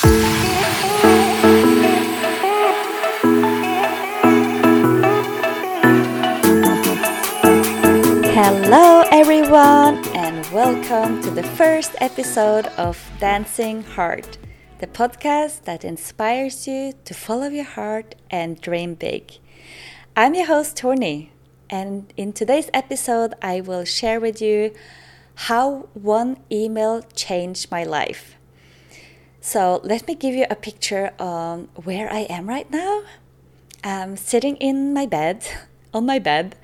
Hello, everyone, and welcome to the first episode of Dancing Heart, the podcast that inspires you to follow your heart and dream big. I'm your host, Torny, and in today's episode, I will share with you how one email changed my life. So, let me give you a picture on where I am right now. I'm sitting in my bed, on my bed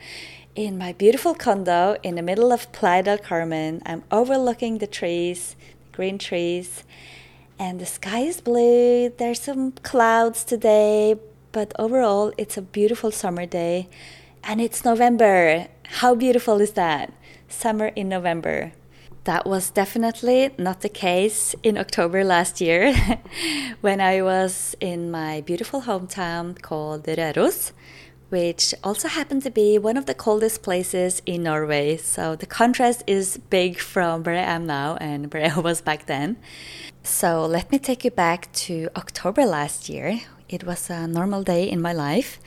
in my beautiful condo in the middle of Playa del Carmen. I'm overlooking the trees, green trees, and the sky is blue. There's some clouds today, but overall, it's a beautiful summer day. And it's November. How beautiful is that? Summer in November. That was definitely not the case in October last year when I was in my beautiful hometown called Røros which also happened to be one of the coldest places in Norway. So the contrast is big from where I am now and where I was back then. So let me take you back to October last year. It was a normal day in my life.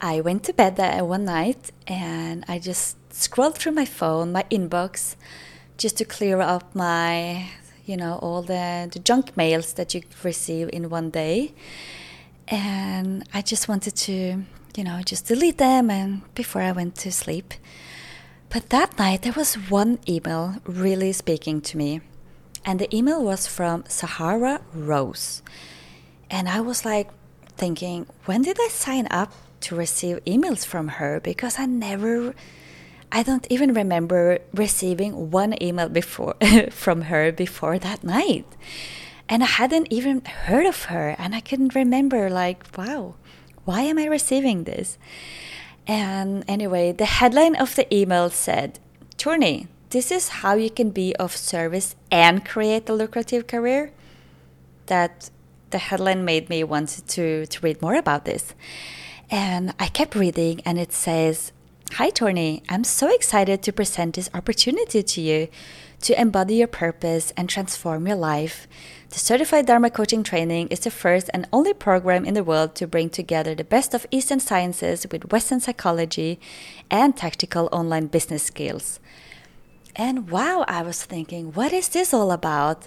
I went to bed that one night and I just scrolled through my phone, my inbox, just to clear up my, you know, all the, the junk mails that you receive in one day. And I just wanted to you know, just delete them and before I went to sleep. But that night there was one email really speaking to me. And the email was from Sahara Rose. And I was like thinking, when did I sign up to receive emails from her? Because I never I don't even remember receiving one email before from her before that night. And I hadn't even heard of her and I couldn't remember like, wow why am I receiving this? And anyway, the headline of the email said, Torny, this is how you can be of service and create a lucrative career. That the headline made me want to, to read more about this. And I kept reading, and it says, Hi, Torny, I'm so excited to present this opportunity to you to embody your purpose and transform your life. The Certified Dharma Coaching Training is the first and only program in the world to bring together the best of Eastern sciences with Western psychology and tactical online business skills. And wow, I was thinking, what is this all about?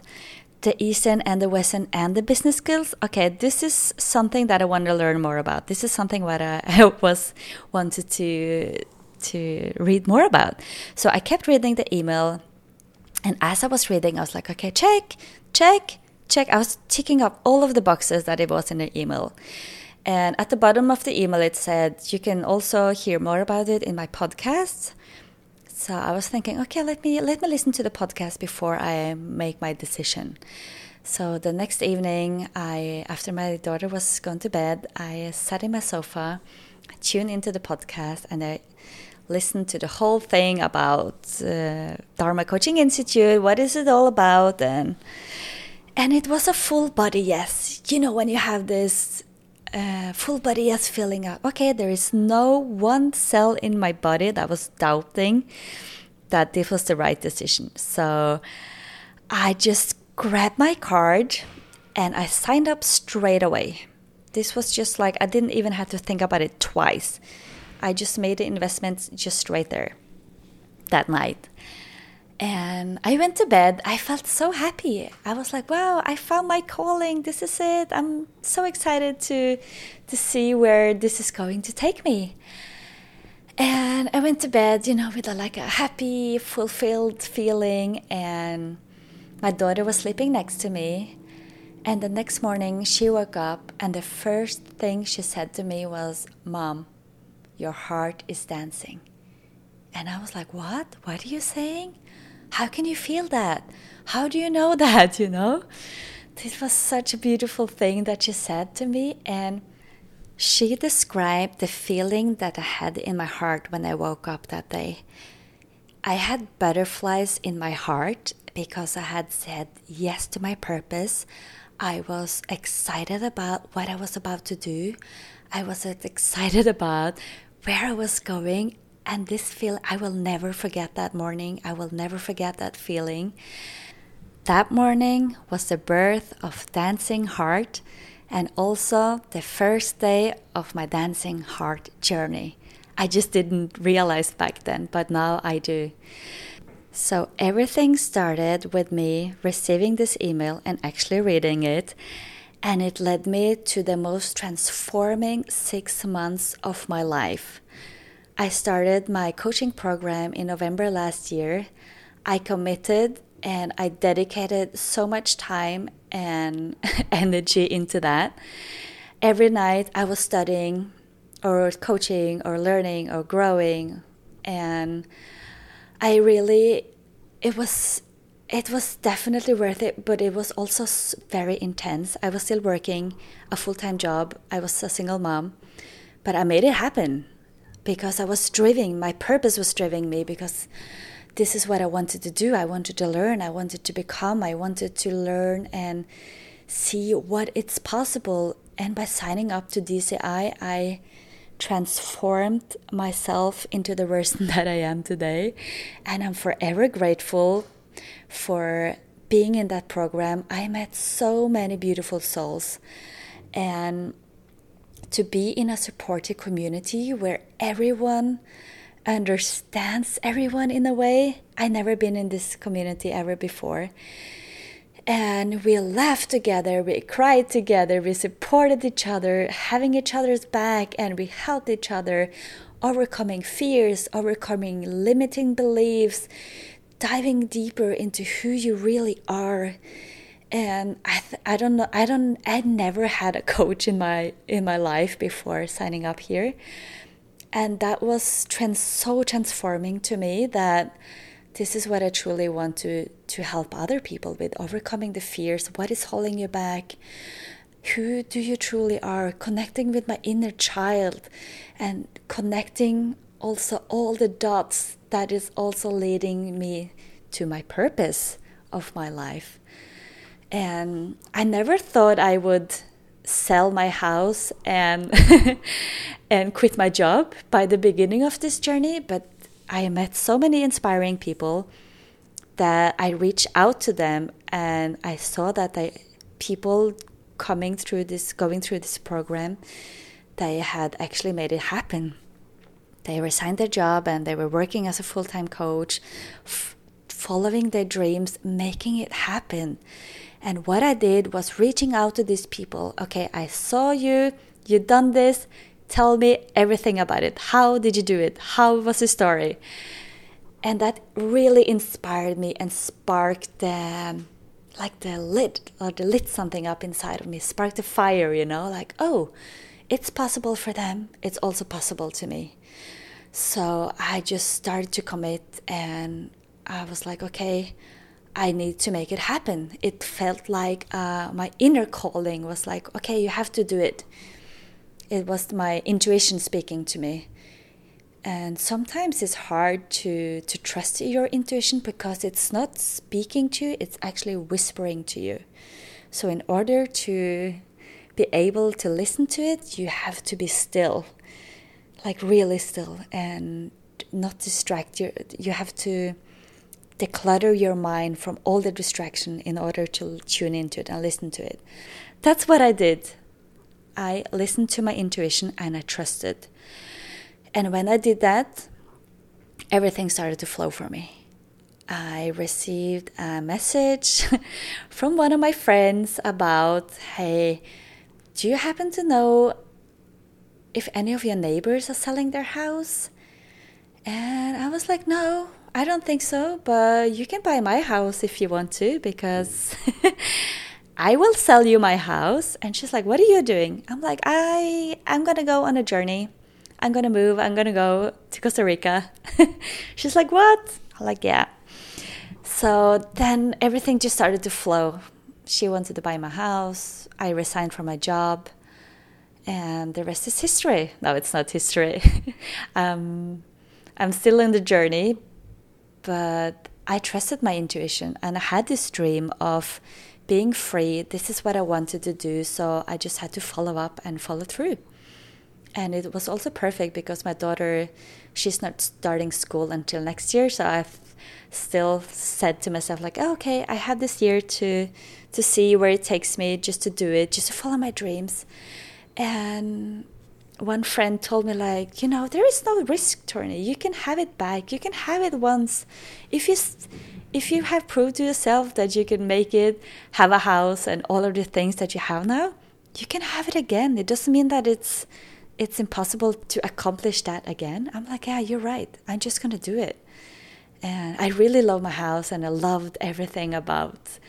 The Eastern and the Western and the business skills. Okay, this is something that I want to learn more about. This is something what I was wanted to to read more about. So I kept reading the email, and as I was reading, I was like, okay, check, check, check. I was ticking up all of the boxes that it was in the email. And at the bottom of the email, it said, you can also hear more about it in my podcast. So I was thinking, okay, let me let me listen to the podcast before I make my decision. So the next evening, I after my daughter was gone to bed, I sat in my sofa, tuned into the podcast, and I listened to the whole thing about uh, Dharma Coaching Institute. What is it all about? And and it was a full body yes. You know, when you have this uh, full body is filling up. okay, there is no one cell in my body that was doubting that this was the right decision. So I just grabbed my card and I signed up straight away. This was just like, I didn't even have to think about it twice. I just made the investment just right there that night. And I went to bed. I felt so happy. I was like, wow, I found my calling. This is it. I'm so excited to to see where this is going to take me. And I went to bed, you know, with a, like a happy, fulfilled feeling. And my daughter was sleeping next to me. And the next morning, she woke up, and the first thing she said to me was, Mom, your heart is dancing. And I was like, What? What are you saying? How can you feel that? How do you know that? You know? This was such a beautiful thing that she said to me. And she described the feeling that I had in my heart when I woke up that day. I had butterflies in my heart because I had said yes to my purpose. I was excited about what I was about to do. I was excited about where I was going and this feel I will never forget that morning. I will never forget that feeling. That morning was the birth of Dancing Heart and also the first day of my Dancing Heart journey. I just didn't realize back then, but now I do. So everything started with me receiving this email and actually reading it. And it led me to the most transforming six months of my life. I started my coaching program in November last year. I committed and I dedicated so much time and energy into that. Every night I was studying or coaching or learning or growing and I really it was it was definitely worth it, but it was also very intense. I was still working a full-time job. I was a single mom, but I made it happen because I was driving. My purpose was driving me because this is what I wanted to do. I wanted to learn. I wanted to become. I wanted to learn and see what it's possible. And by signing up to DCI, I transformed myself into the person that I am today. And I'm forever grateful for being in that program. I met so many beautiful souls. And to be in a supportive community where everyone understands everyone in a way. I never been in this community ever before. And we laughed together, we cried together, we supported each other, having each other's back, and we helped each other, overcoming fears, overcoming limiting beliefs, diving deeper into who you really are. And I, I don't know, I don't, I never had a coach in my in my life before signing up here. And that was trans- so transforming to me that this is what I truly want to to help other people with overcoming the fears. What is holding you back? Who do you truly are? Connecting with my inner child and connecting also all the dots that is also leading me to my purpose of my life and I never thought I would sell my house and and quit my job by the beginning of this journey but i met so many inspiring people that i reached out to them and i saw that they people coming through this going through this program they had actually made it happen. They resigned their job and they were working as a full-time coach following their dreams making it happen and what I did was reaching out to these people. Okay, I saw you, you done this. Tell me everything about it. How did you do it? How was the story? And that really inspired me and sparked the like the lit or the lit something up inside of me, sparked a fire, you know, like, oh, it's possible for them. It's also possible to me. So I just started to commit and I was like, okay, I need to make it happen. It felt like uh, my inner calling was like, okay, you have to do it. It was my intuition speaking to me. And sometimes it's hard to, to trust your intuition because it's not speaking to you, it's actually whispering to you. So, in order to be able to listen to it, you have to be still, like really still, and not distract you. You have to declutter your mind from all the distraction in order to tune into it and listen to it. That's what I did. I listened to my intuition and I trusted. And when I did that, everything started to flow for me. I received a message from one of my friends about, hey, do you happen to know if any of your neighbors are selling their house? And I was like, no, I don't think so, but you can buy my house if you want to because I will sell you my house. And she's like, "What are you doing?" I'm like, "I I'm to go on a journey. I'm to move. I'm to go to Costa Rica." she's like, "What?" I'm like, "Yeah." So then everything just started to flow. She wanted to buy my house. I resigned from my job. And the rest is history. No, it's not history. um, I'm still in the journey, but I trusted my intuition and I had this dream of being free. This is what I wanted to do. So I just had to follow up and follow through. and it was also perfect because my daughter she's not starting school until next year so i've still said to myself like oh, okay i have this year to to see where it takes me just to do it just to follow my dreams and one friend told me like you know there is no risk Torny you can have it back. You can have it once. If you if you have proved to yourself that you can make it have a house and all of the things that you have now you can have it again. It doesn't mean that it's it's impossible to accomplish that again. I'm like yeah you're right. I'm just going to do it. And i really love my house and i loved everything about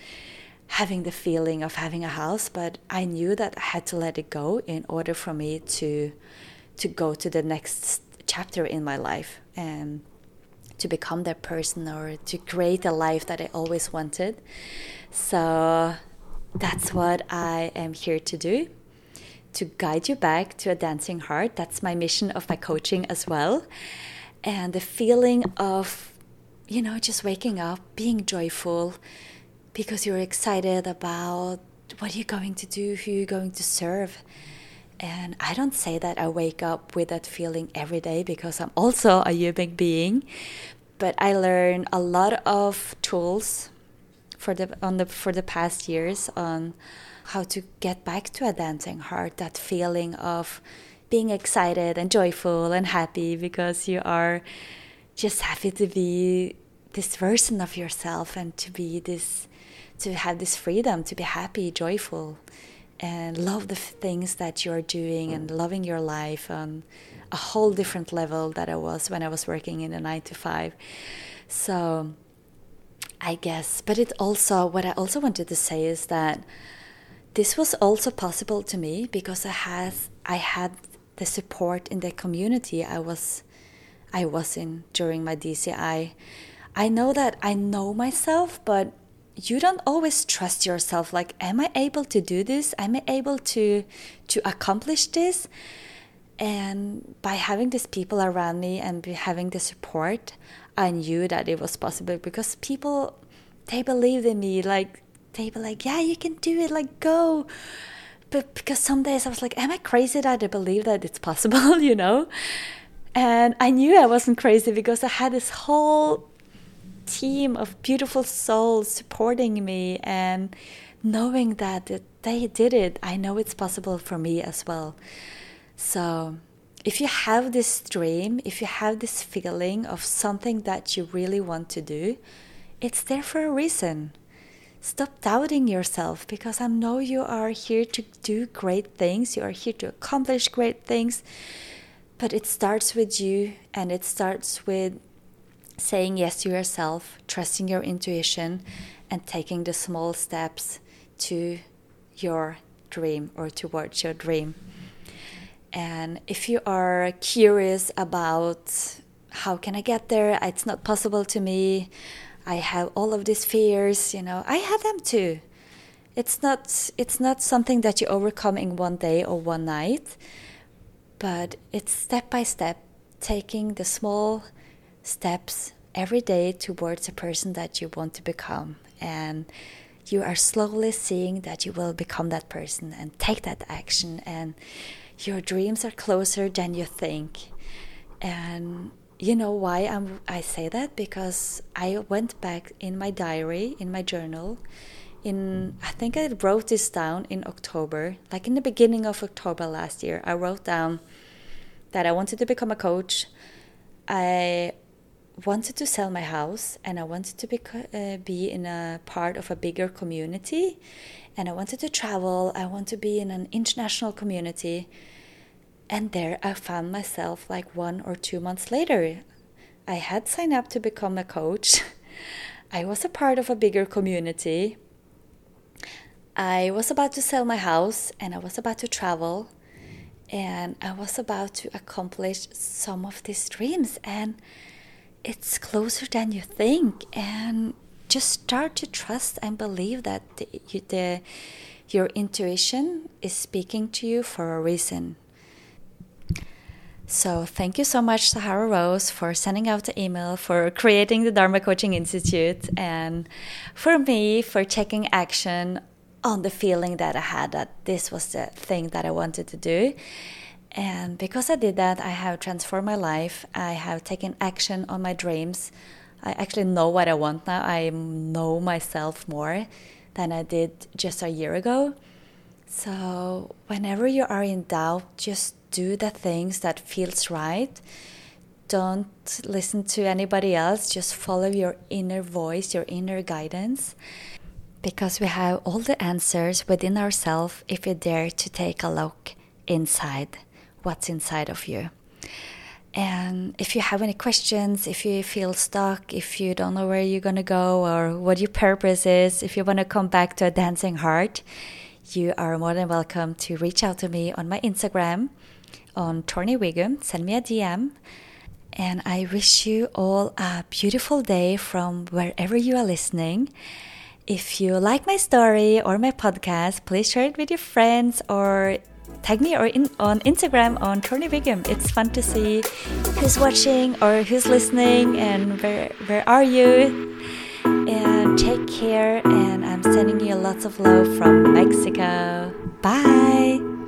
having the feeling of having a house, but I knew that I had to let it go in order for me to to go to the next chapter in my life and to become that person or to create a life that I always wanted. So that's what I am here to do to guide you back to a dancing heart. That's my mission of my coaching as well. And the feeling of, you know, just waking up, being joyful, because you're excited about what you're going to do, who you're going to serve. And I don't say that I wake up with that feeling every day because I'm also a human being, but I learned a lot of tools for the on the for the past years on how to get back to a dancing heart, that feeling of being excited and joyful and happy because you are just happy to be this version of yourself and to be this to have this freedom to be happy, joyful, and love the things that you're doing and loving your life on a whole different level that I was when I was working in a nine to five. So I guess, but it also, what I also wanted to say is that this was also possible to me because I had, I had the support in the community I was, I was in during my DCI. I know that I know myself, but you don't always trust yourself like am i able to do this? Am i able to to accomplish this? And by having these people around me and having the support i knew that it was possible because people they believed in me like they were like yeah you can do it like go. But because some days i was like am i crazy that i believe that it's possible? You know? And i knew i wasn't crazy because i had this whole team of beautiful souls supporting me and knowing that they did it, I know it's possible for me as well. So, if you have this dream, if you have this feeling of something that you really want to do, it's there for a reason. Stop doubting yourself because I know you are here to do great things, you are here to accomplish great things. But it starts with you and it starts with saying yes to yourself, trusting your intuition, and taking the small steps to your dream or towards your dream. And if you are curious about how can I get there, it's not possible to me. I have all of these fears, you know, I have them too. It's not it's not something that you overcome in one day or one night, but it's step by step taking the small steps every day towards a person that you want to become. And you are slowly seeing that you will become that person and take that action. And your dreams are closer than you think. And you know why I'm, I say that? Because I went back in my diary, in my journal. In I think I wrote this down in October, like in the beginning of October last year. I wrote down that I wanted to become a coach. I wanted to sell my house and I wanted to be, uh, be in a part of a bigger community and I wanted to travel. I want to be in an international community. And there I found myself like one or two months later. I had signed up to become a coach. I was a part of a bigger community. I was about to sell my house and I was about to travel and I was about to accomplish some of these dreams and it's closer than you think and just start to trust and believe that the, the, your intuition is speaking to you for a reason. So thank you so much sahara rose for sending out the email for creating the dharma coaching institute and for me for taking action on the feeling that i had that this was the thing that i wanted to do And because I did that, I have transformed my life. I have taken action on my dreams. I actually know what I want now. I know myself more than I did just a year ago. So, whenever you are in doubt, just do the things that feels right. Don't listen to anybody else, just follow your inner voice, your inner guidance. Because we have all the answers within ourselves if we dare to take a look inside what's inside of you. And if you have any questions, if you feel stuck, if you don't know where you're going to go or what your purpose is, if you want to come back to a dancing heart, you are more than welcome to reach out to me on my Instagram on Torny Wigum. Send me a DM. And I wish you all a beautiful day from wherever you are listening. If you like my story or my podcast, please share it with your friends or tag me or in, on Instagram on Torny Wigum. It's fun to see who's watching or who's listening and where where are you. And take care. And I'm sending you lots of love from Mexico. Bye.